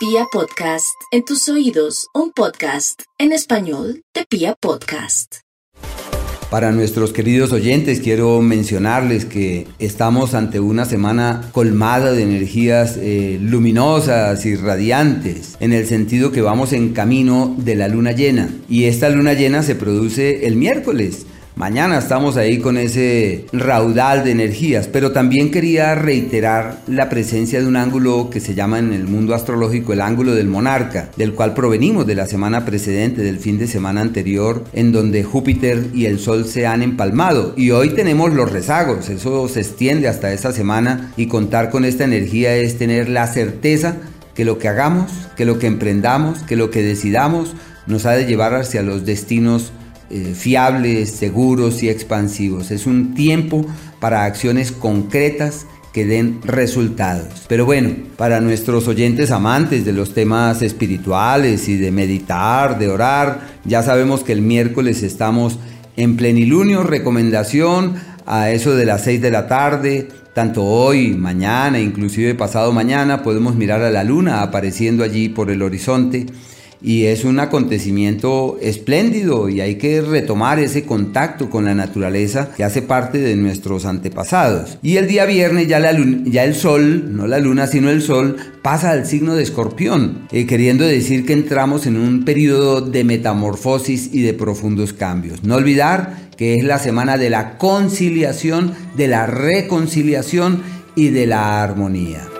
Pia Podcast, en tus oídos, un podcast en español de Pia Podcast. Para nuestros queridos oyentes quiero mencionarles que estamos ante una semana colmada de energías eh, luminosas y radiantes, en el sentido que vamos en camino de la luna llena. Y esta luna llena se produce el miércoles. Mañana estamos ahí con ese raudal de energías, pero también quería reiterar la presencia de un ángulo que se llama en el mundo astrológico el ángulo del monarca, del cual provenimos de la semana precedente, del fin de semana anterior, en donde Júpiter y el Sol se han empalmado. Y hoy tenemos los rezagos, eso se extiende hasta esta semana y contar con esta energía es tener la certeza que lo que hagamos, que lo que emprendamos, que lo que decidamos nos ha de llevar hacia los destinos eh, fiables, seguros y expansivos. Es un tiempo para acciones concretas que den resultados. Pero bueno, para nuestros oyentes amantes de los temas espirituales y de meditar, de orar, ya sabemos que el miércoles estamos en plenilunio, recomendación a eso de las 6 de la tarde, tanto hoy, mañana, inclusive pasado mañana, podemos mirar a la luna apareciendo allí por el horizonte y es un acontecimiento espléndido y hay que retomar ese contacto con la naturaleza que hace parte de nuestros antepasados. Y el día viernes ya, el sol, no la luna sino el sol, pasa al signo de escorpión, eh, queriendo decir que entramos en un periodo de metamorfosis y de profundos cambios. No olvidar que es la semana de la conciliación, de la reconciliación y de la armonía.